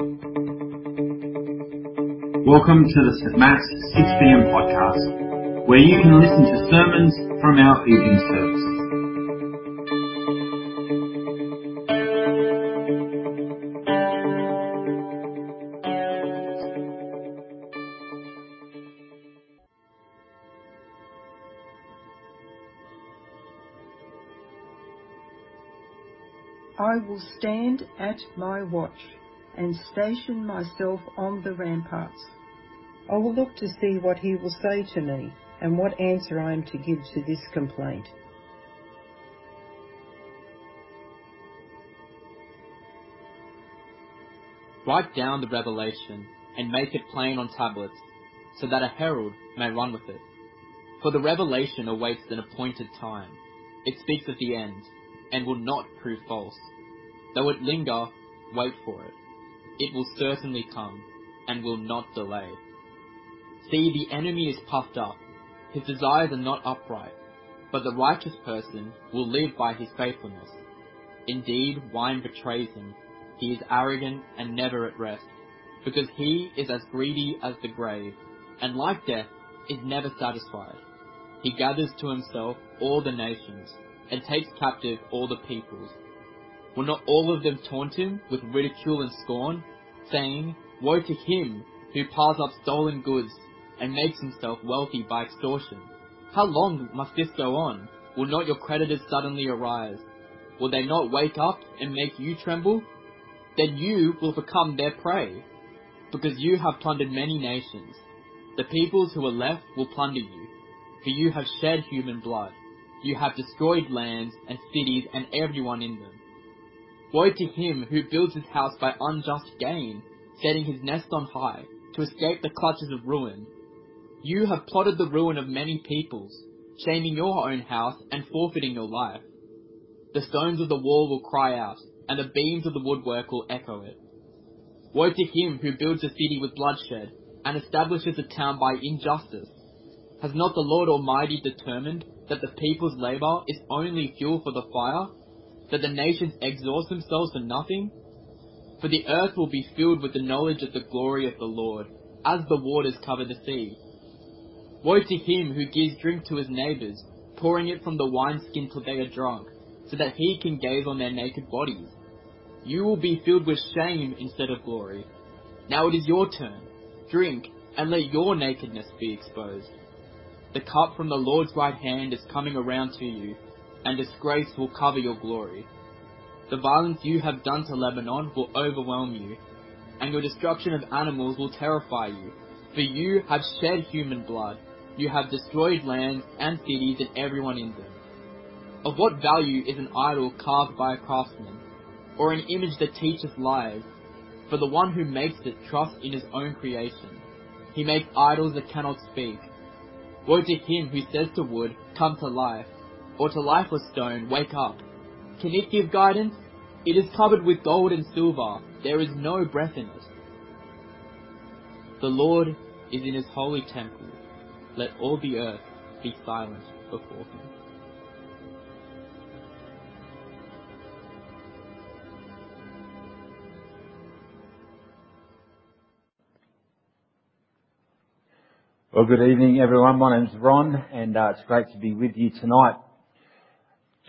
Welcome to the St. Matt's 6pm podcast, where you can listen to sermons from our evening services. I will stand at my watch and station myself on the ramparts. I will look to see what he will say to me and what answer I am to give to this complaint. Write down the revelation and make it plain on tablets, so that a herald may run with it. For the revelation awaits an appointed time. It speaks of the end, and will not prove false. Though it linger, wait for it. It will certainly come, and will not delay. See, the enemy is puffed up. His desires are not upright, but the righteous person will live by his faithfulness. Indeed, wine betrays him. He is arrogant and never at rest, because he is as greedy as the grave, and like death, is never satisfied. He gathers to himself all the nations, and takes captive all the peoples. Will not all of them taunt him with ridicule and scorn, saying, Woe to him who piles up stolen goods and makes himself wealthy by extortion? How long must this go on? Will not your creditors suddenly arise? Will they not wake up and make you tremble? Then you will become their prey, because you have plundered many nations. The peoples who are left will plunder you, for you have shed human blood. You have destroyed lands and cities and everyone in them. Woe to him who builds his house by unjust gain, setting his nest on high, to escape the clutches of ruin. You have plotted the ruin of many peoples, shaming your own house and forfeiting your life. The stones of the wall will cry out, and the beams of the woodwork will echo it. Woe to him who builds a city with bloodshed, and establishes a town by injustice. Has not the Lord Almighty determined that the people's labor is only fuel for the fire? That the nations exhaust themselves for nothing? For the earth will be filled with the knowledge of the glory of the Lord, as the waters cover the sea. Woe to him who gives drink to his neighbors, pouring it from the wineskin till they are drunk, so that he can gaze on their naked bodies. You will be filled with shame instead of glory. Now it is your turn. Drink, and let your nakedness be exposed. The cup from the Lord's right hand is coming around to you, and disgrace will cover your glory. The violence you have done to Lebanon will overwhelm you, and your destruction of animals will terrify you, for you have shed human blood, you have destroyed lands and cities and everyone in them. Of what value is an idol carved by a craftsman, or an image that teaches lies? For the one who makes it trusts in his own creation. He makes idols that cannot speak. Woe to him who says to wood, Come to life, or to lifeless stone, Wake up. Can it give guidance? It is covered with gold and silver. There is no breath in it. The Lord is in his holy temple. Let all the earth be silent before him. Well, good evening, everyone. My name's Ron, and uh, it's great to be with you tonight.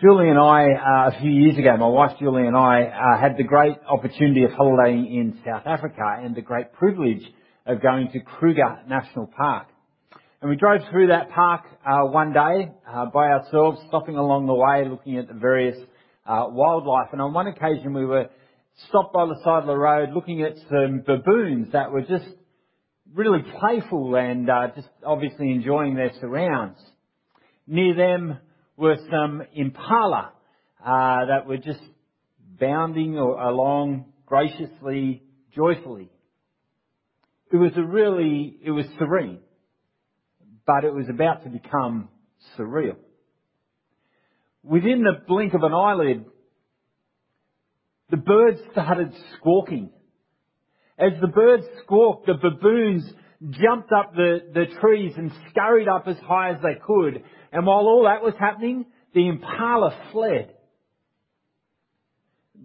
Julie and I, uh, a few years ago, my wife Julie and I uh, had the great opportunity of holidaying in South Africa and the great privilege of going to Kruger National Park. And we drove through that park uh, one day uh, by ourselves, stopping along the way, looking at the various uh, wildlife. And on one occasion, we were stopped by the side of the road, looking at some baboons that were just really playful and uh, just obviously enjoying their surrounds. Near them were some impala uh, that were just bounding along graciously, joyfully. It was a really, it was serene, but it was about to become surreal. Within the blink of an eyelid, the birds started squawking. As the birds squawked, the baboons jumped up the, the trees and scurried up as high as they could. And while all that was happening, the impala fled.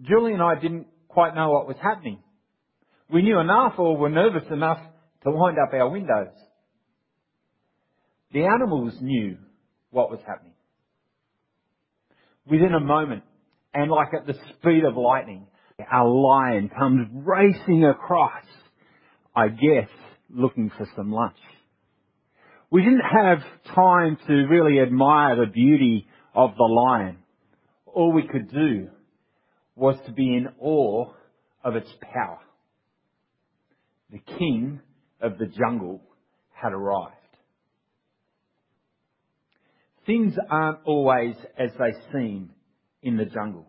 Julie and I didn't quite know what was happening. We knew enough or were nervous enough to wind up our windows. The animals knew what was happening. Within a moment, and like at the speed of lightning, a lion comes racing across, I guess, looking for some lunch. We didn't have time to really admire the beauty of the lion. All we could do was to be in awe of its power. The king of the jungle had arrived. Things aren't always as they seem in the jungle.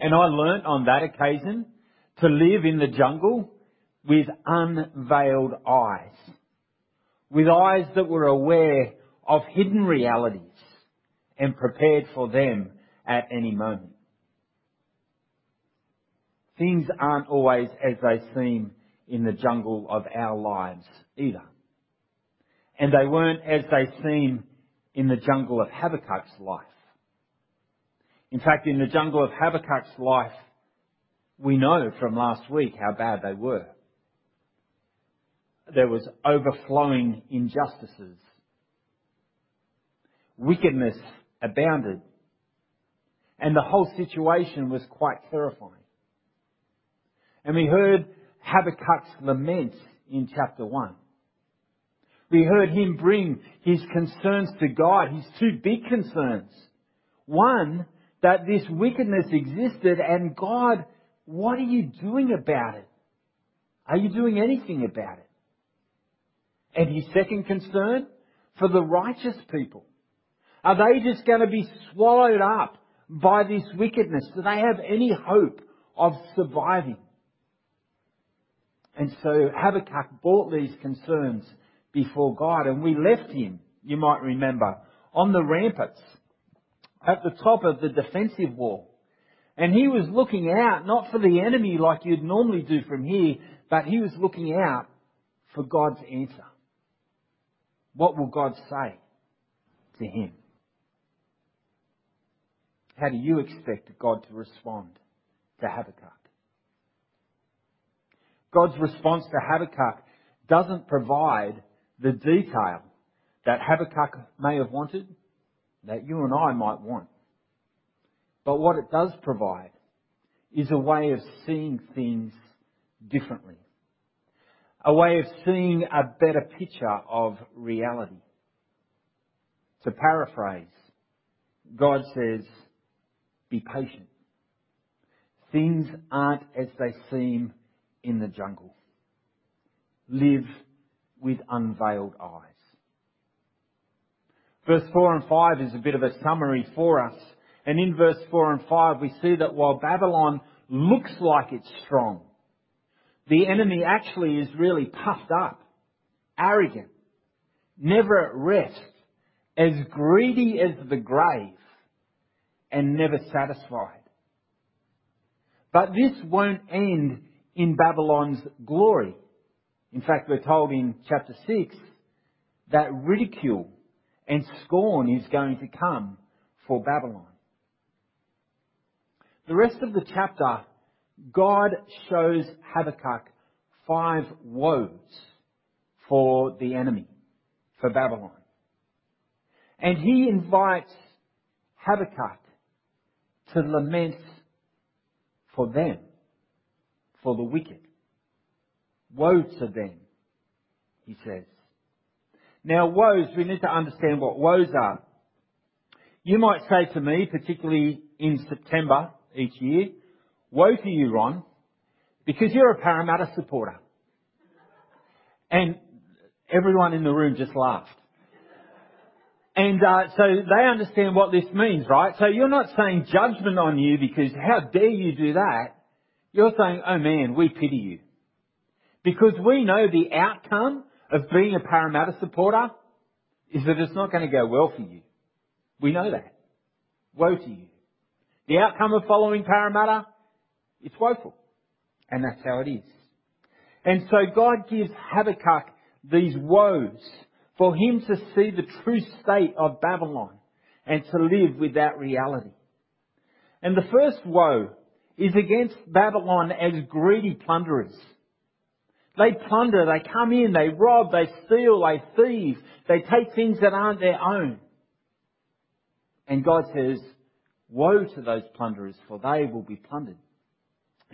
And I learnt on that occasion to live in the jungle with unveiled eyes. With eyes that were aware of hidden realities and prepared for them at any moment. Things aren't always as they seem in the jungle of our lives either. And they weren't as they seem in the jungle of Habakkuk's life. In fact, in the jungle of Habakkuk's life, we know from last week how bad they were. There was overflowing injustices. Wickedness abounded. And the whole situation was quite terrifying. And we heard Habakkuk's lament in chapter 1. We heard him bring his concerns to God, his two big concerns. One, that this wickedness existed and God, what are you doing about it? Are you doing anything about it? And his second concern, for the righteous people. Are they just going to be swallowed up by this wickedness? Do they have any hope of surviving? And so Habakkuk brought these concerns before God and we left him, you might remember, on the ramparts at the top of the defensive wall. And he was looking out, not for the enemy like you'd normally do from here, but he was looking out for God's answer. What will God say to him? How do you expect God to respond to Habakkuk? God's response to Habakkuk doesn't provide the detail that Habakkuk may have wanted, that you and I might want. But what it does provide is a way of seeing things differently. A way of seeing a better picture of reality. To paraphrase, God says, be patient. Things aren't as they seem in the jungle. Live with unveiled eyes. Verse 4 and 5 is a bit of a summary for us. And in verse 4 and 5 we see that while Babylon looks like it's strong, the enemy actually is really puffed up, arrogant, never at rest, as greedy as the grave, and never satisfied. But this won't end in Babylon's glory. In fact, we're told in chapter 6 that ridicule and scorn is going to come for Babylon. The rest of the chapter, God shows Habakkuk five woes for the enemy, for Babylon. And he invites Habakkuk to lament for them for the wicked. Woe to them, he says. Now woes, we need to understand what woes are. You might say to me, particularly in September each year, woe to you, Ron, because you're a Parramatta supporter. And everyone in the room just laughed. And uh, so they understand what this means, right? So you're not saying judgment on you because how dare you do that? You're saying, oh man, we pity you. Because we know the outcome of being a Parramatta supporter is that it's not going to go well for you. We know that. Woe to you. The outcome of following Parramatta, it's woeful. And that's how it is. And so God gives Habakkuk these woes for him to see the true state of Babylon and to live with that reality. And the first woe is against Babylon as greedy plunderers. They plunder, they come in, they rob, they steal, they thieve, they take things that aren't their own. And God says, woe to those plunderers, for they will be plundered.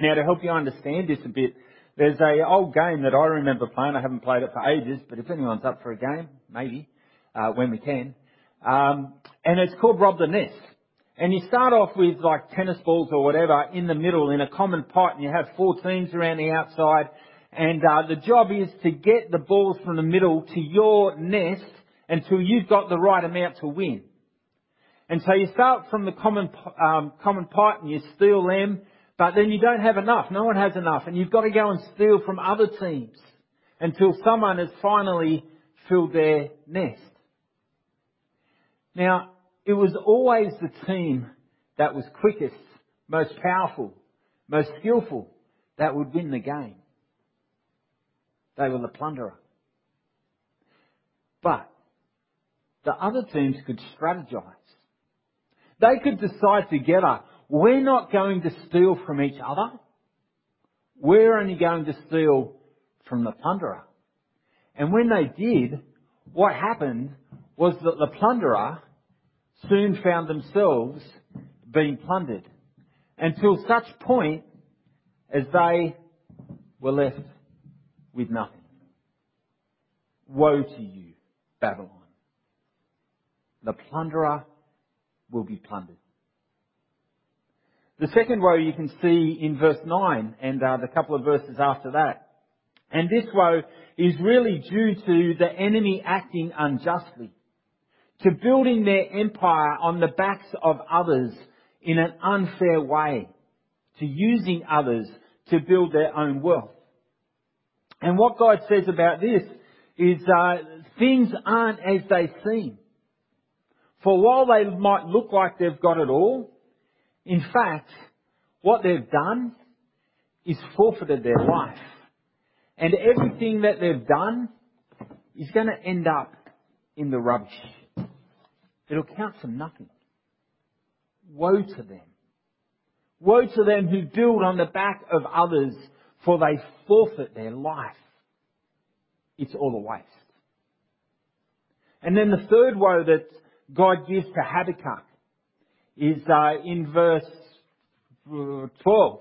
Now to help you understand this a bit, there's a old game that I remember playing. I haven't played it for ages, but if anyone's up for a game, maybe, uh, when we can. Um, and it's called Rob the Nest. And you start off with like tennis balls or whatever in the middle in a common pot and you have four teams around the outside and uh, the job is to get the balls from the middle to your nest until you've got the right amount to win. And so you start from the common, um, common pot and you steal them, but then you don't have enough. No one has enough. And you've got to go and steal from other teams until someone has finally filled their nest. Now, it was always the team that was quickest, most powerful, most skillful that would win the game. They were the plunderer. But the other teams could strategize. They could decide together, we're not going to steal from each other. We're only going to steal from the plunderer. And when they did, what happened was that the plunderer soon found themselves being plundered until such point as they were left with nothing. Woe to you, Babylon. The plunderer will be plundered. The second woe you can see in verse 9 and uh, the couple of verses after that. And this woe is really due to the enemy acting unjustly, to building their empire on the backs of others in an unfair way, to using others to build their own wealth. And what God says about this is uh, things aren't as they seem. For while they might look like they've got it all, in fact, what they've done is forfeited their life. And everything that they've done is going to end up in the rubbish. It'll count for nothing. Woe to them. Woe to them who build on the back of others for they forfeit their life. It's all a waste. And then the third woe that God gives to Habakkuk is uh, in verse uh, 12.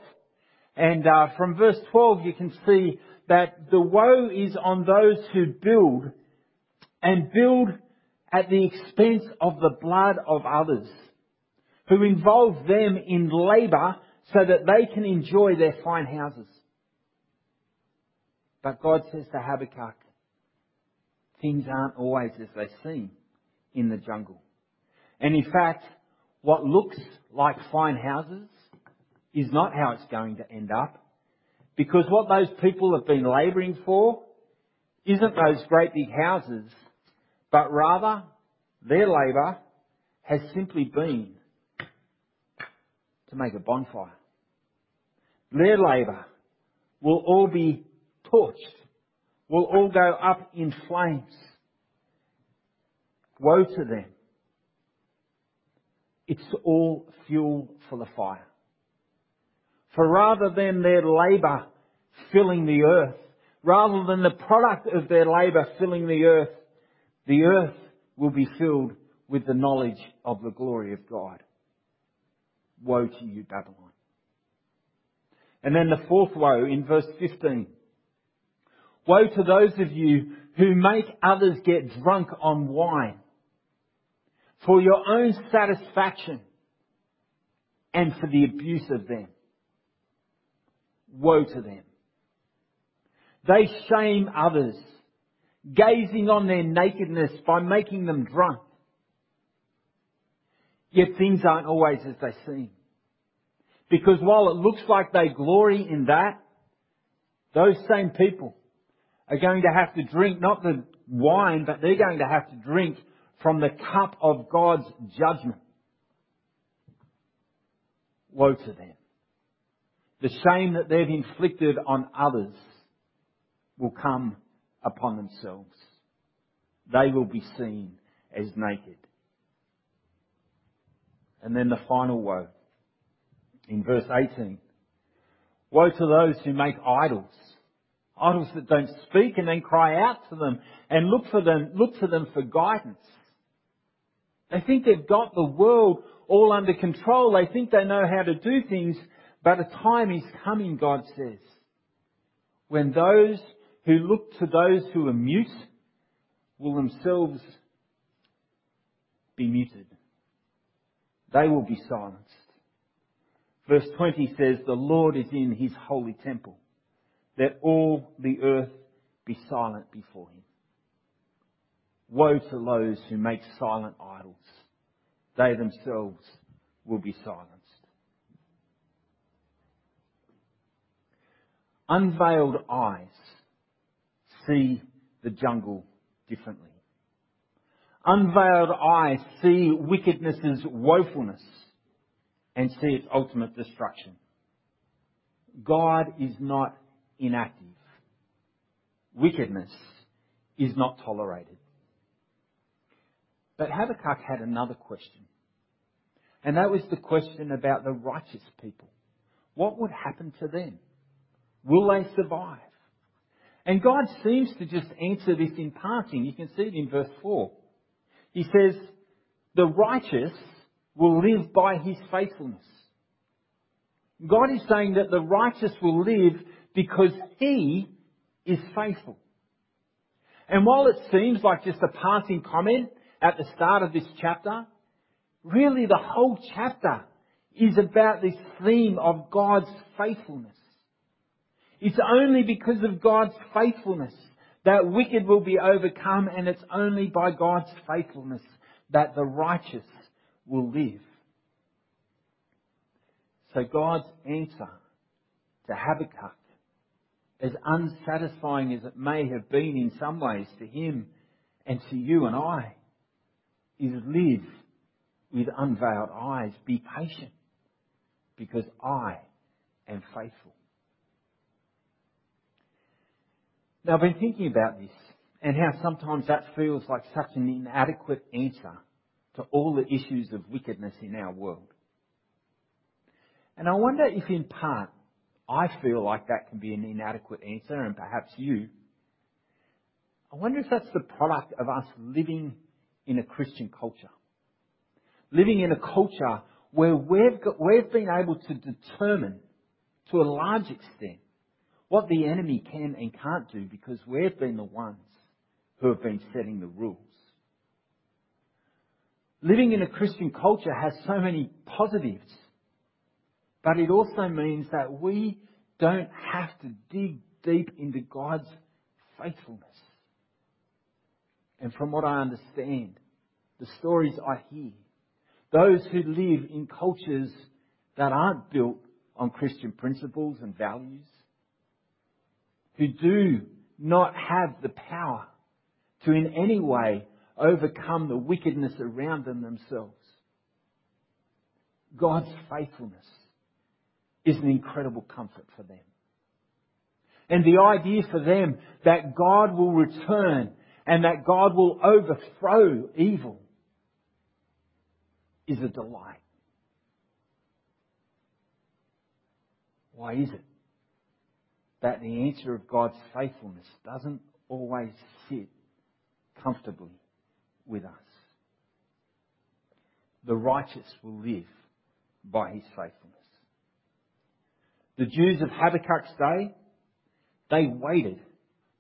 And uh, from verse 12 you can see that the woe is on those who build and build at the expense of the blood of others, who involve them in labour so that they can enjoy their fine houses. But God says to Habakkuk, things aren't always as they seem in the jungle. And in fact, what looks like fine houses is not how it's going to end up. Because what those people have been labouring for isn't those great big houses, but rather their labour has simply been to make a bonfire. Their labour will all be torched, will all go up in flames. Woe to them. It's all fuel for the fire. For rather than their labour filling the earth, rather than the product of their labour filling the earth, the earth will be filled with the knowledge of the glory of God. Woe to you, Babylon. And then the fourth woe in verse 15. Woe to those of you who make others get drunk on wine for your own satisfaction and for the abuse of them. Woe to them. They shame others, gazing on their nakedness by making them drunk. Yet things aren't always as they seem. Because while it looks like they glory in that, those same people are going to have to drink not the wine, but they're going to have to drink from the cup of God's judgment. Woe to them. The shame that they've inflicted on others will come upon themselves. They will be seen as naked. And then the final woe in verse 18 Woe to those who make idols. Idols that don't speak and then cry out to them and look for them, look to them for guidance. They think they've got the world all under control. They think they know how to do things, but a time is coming, God says, when those who look to those who are mute will themselves be muted. They will be silenced. Verse 20 says, The Lord is in his holy temple. Let all the earth be silent before him. Woe to those who make silent idols. They themselves will be silenced. Unveiled eyes see the jungle differently. Unveiled eyes see wickedness's woefulness and see its ultimate destruction. God is not inactive. Wickedness is not tolerated. But Habakkuk had another question. And that was the question about the righteous people. What would happen to them? Will they survive? And God seems to just answer this in passing. You can see it in verse 4. He says, the righteous will live by his faithfulness. God is saying that the righteous will live because he is faithful. And while it seems like just a passing comment at the start of this chapter, really the whole chapter is about this theme of God's faithfulness. It's only because of God's faithfulness that wicked will be overcome and it's only by God's faithfulness that the righteous will live. So God's answer to Habakkuk, as unsatisfying as it may have been in some ways to him and to you and I, is live with unveiled eyes. Be patient because I am faithful. Now I've been thinking about this and how sometimes that feels like such an inadequate answer to all the issues of wickedness in our world. And I wonder if in part I feel like that can be an inadequate answer and perhaps you. I wonder if that's the product of us living in a Christian culture. Living in a culture where we've, got, we've been able to determine to a large extent what the enemy can and can't do because we've been the ones who have been setting the rules. Living in a Christian culture has so many positives, but it also means that we don't have to dig deep into God's faithfulness. And from what I understand, the stories I hear, those who live in cultures that aren't built on Christian principles and values, who do not have the power to in any way overcome the wickedness around them themselves. God's faithfulness is an incredible comfort for them. And the idea for them that God will return and that God will overthrow evil is a delight. Why is it? that the answer of God's faithfulness doesn't always sit comfortably with us. The righteous will live by his faithfulness. The Jews of Habakkuk's day, they waited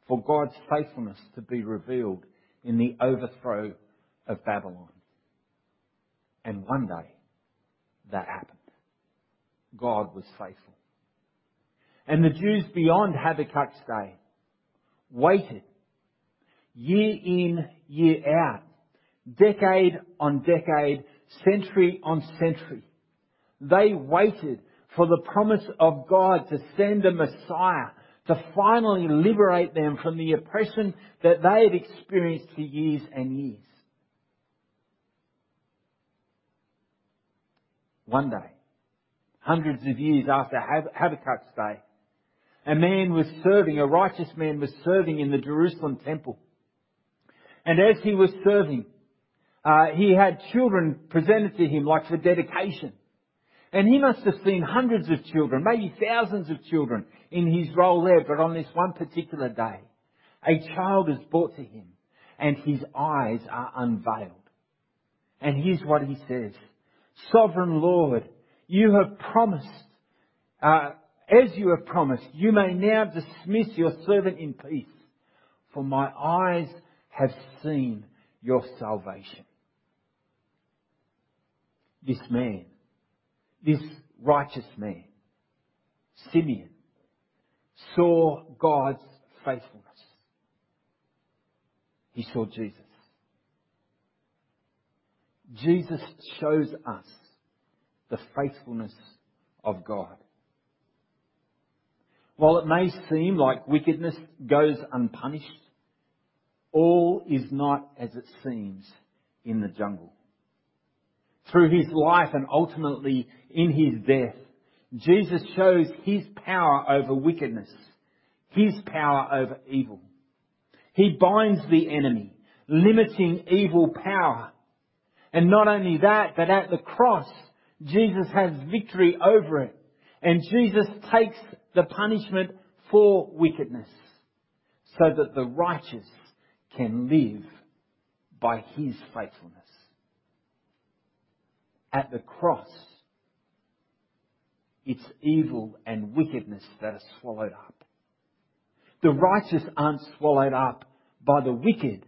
for God's faithfulness to be revealed in the overthrow of Babylon. And one day, that happened. God was faithful. And the Jews beyond Habakkuk's day waited year in, year out, decade on decade, century on century. They waited for the promise of God to send a Messiah to finally liberate them from the oppression that they had experienced for years and years. One day, hundreds of years after Habakkuk's day, a man was serving, a righteous man was serving in the Jerusalem temple. And as he was serving, uh, he had children presented to him like for dedication. And he must have seen hundreds of children, maybe thousands of children in his role there, but on this one particular day, a child is brought to him and his eyes are unveiled. And here's what he says. Sovereign Lord, you have promised, uh, as you have promised, you may now dismiss your servant in peace, for my eyes have seen your salvation. This man, this righteous man, Simeon, saw God's faithfulness. He saw Jesus. Jesus shows us the faithfulness of God. While it may seem like wickedness goes unpunished, all is not as it seems in the jungle. Through his life and ultimately in his death, Jesus shows his power over wickedness, his power over evil. He binds the enemy, limiting evil power. And not only that, but at the cross, Jesus has victory over it. And Jesus takes the punishment for wickedness so that the righteous can live by his faithfulness. At the cross, it's evil and wickedness that are swallowed up. The righteous aren't swallowed up by the wicked,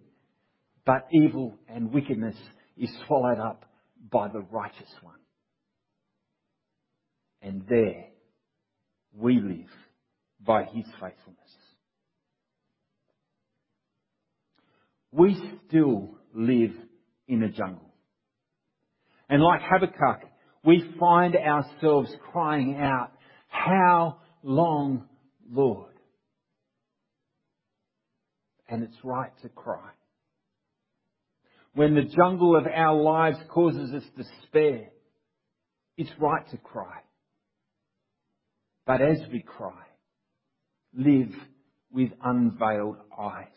but evil and wickedness is swallowed up by the righteous one. And there we live by his faithfulness. We still live in a jungle. And like Habakkuk, we find ourselves crying out, How long, Lord? And it's right to cry. When the jungle of our lives causes us despair, it's right to cry. But as we cry, live with unveiled eyes.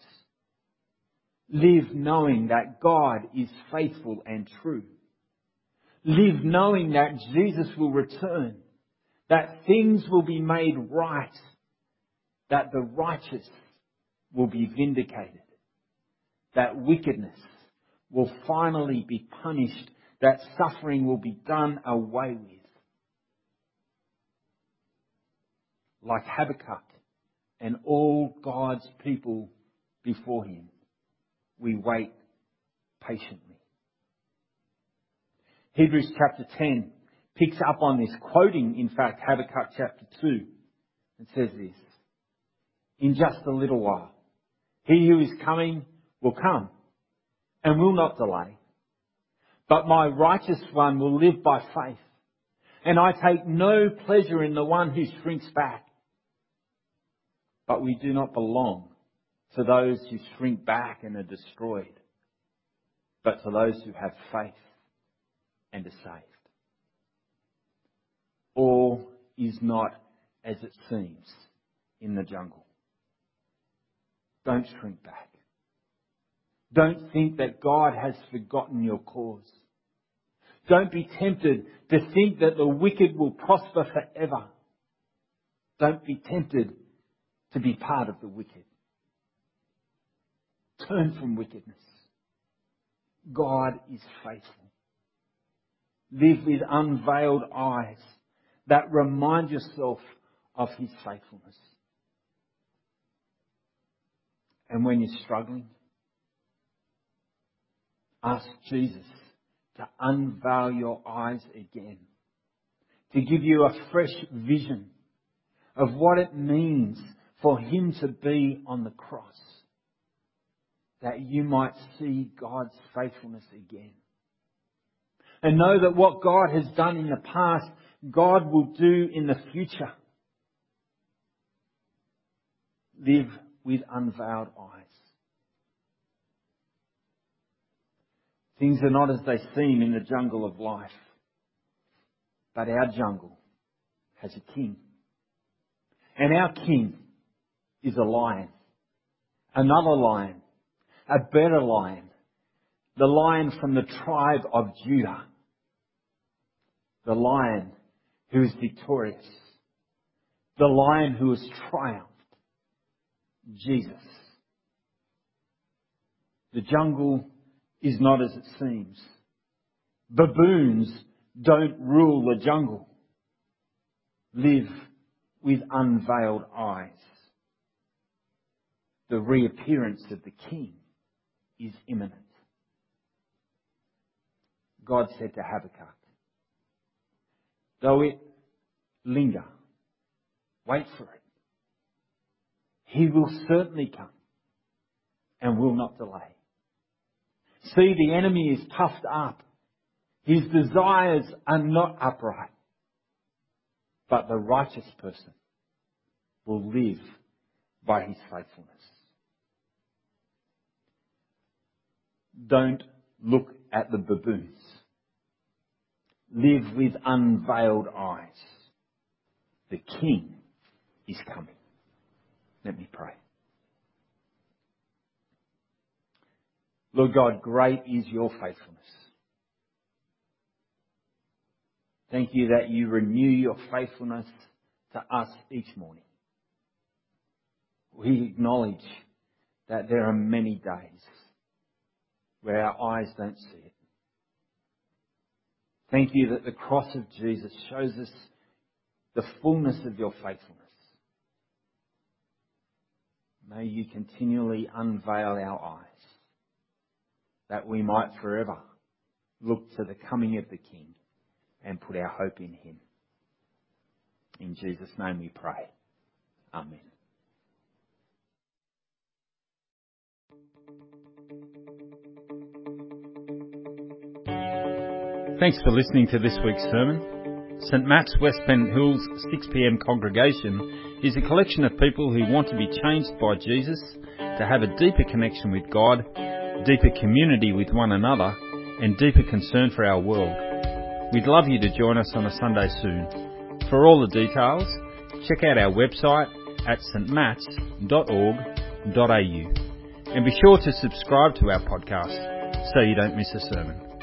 Live knowing that God is faithful and true. Live knowing that Jesus will return, that things will be made right, that the righteous will be vindicated, that wickedness will finally be punished, that suffering will be done away with. Like Habakkuk and all God's people before him, we wait patiently. Hebrews chapter 10 picks up on this, quoting, in fact, Habakkuk chapter 2, and says this, In just a little while, he who is coming will come and will not delay. But my righteous one will live by faith. And I take no pleasure in the one who shrinks back. But we do not belong to those who shrink back and are destroyed, but to those who have faith and are saved. All is not as it seems in the jungle. Don't shrink back. Don't think that God has forgotten your cause. Don't be tempted to think that the wicked will prosper forever. Don't be tempted to be part of the wicked. Turn from wickedness. God is faithful. Live with unveiled eyes that remind yourself of His faithfulness. And when you're struggling, ask Jesus to unveil your eyes again, to give you a fresh vision of what it means for Him to be on the cross, that you might see God's faithfulness again. And know that what God has done in the past, God will do in the future. Live with unveiled eyes. Things are not as they seem in the jungle of life. But our jungle has a king. And our king is a lion. Another lion. A better lion. The lion from the tribe of Judah. The lion who is victorious, the lion who has triumphed, Jesus. The jungle is not as it seems. Baboons don't rule the jungle. Live with unveiled eyes. The reappearance of the king is imminent. God said to Habakkuk, though it linger, wait for it. He will certainly come and will not delay. See, the enemy is puffed up. His desires are not upright. But the righteous person will live by his faithfulness. Don't look at the baboons. Live with unveiled eyes. The king is coming. Let me pray. Lord God, great is your faithfulness. Thank you that you renew your faithfulness to us each morning. We acknowledge that there are many days where our eyes don't see. Thank you that the cross of Jesus shows us the fullness of your faithfulness. May you continually unveil our eyes that we might forever look to the coming of the King and put our hope in Him. In Jesus' name we pray. Amen. Thanks for listening to this week's sermon. St Matt's West Pennant Hills 6pm congregation is a collection of people who want to be changed by Jesus, to have a deeper connection with God, deeper community with one another, and deeper concern for our world. We'd love you to join us on a Sunday soon. For all the details, check out our website at stmats.org.au and be sure to subscribe to our podcast so you don't miss a sermon.